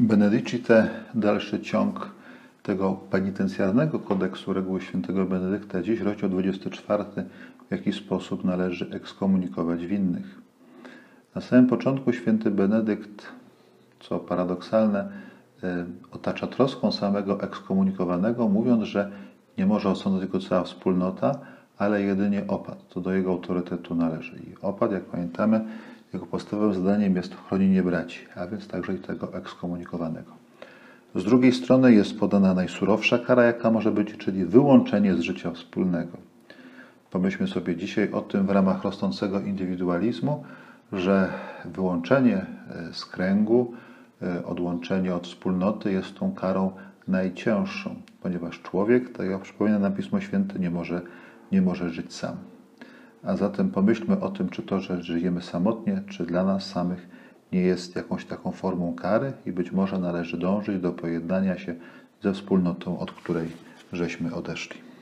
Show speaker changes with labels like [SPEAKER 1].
[SPEAKER 1] Benedicite, dalszy ciąg tego penitencjarnego kodeksu reguły świętego Benedykta, dziś rozdział 24, w jaki sposób należy ekskomunikować winnych. Na samym początku święty Benedykt, co paradoksalne, e, otacza troską samego ekskomunikowanego, mówiąc, że nie może osądzać go cała wspólnota, ale jedynie opat. To do jego autorytetu należy. I opat, jak pamiętamy, jego podstawowym zadaniem jest chronienie braci, a więc także i tego ekskomunikowanego. Z drugiej strony jest podana najsurowsza kara, jaka może być, czyli wyłączenie z życia wspólnego. Pomyślmy sobie dzisiaj o tym w ramach rosnącego indywidualizmu, że wyłączenie e, z kręgu, e, odłączenie od wspólnoty jest tą karą najcięższą, ponieważ człowiek, tak jak przypomina nam Pismo Święte, nie może, nie może żyć sam. A zatem pomyślmy o tym, czy to, że żyjemy samotnie, czy dla nas samych nie jest jakąś taką formą kary i być może należy dążyć do pojednania się ze wspólnotą, od której żeśmy odeszli.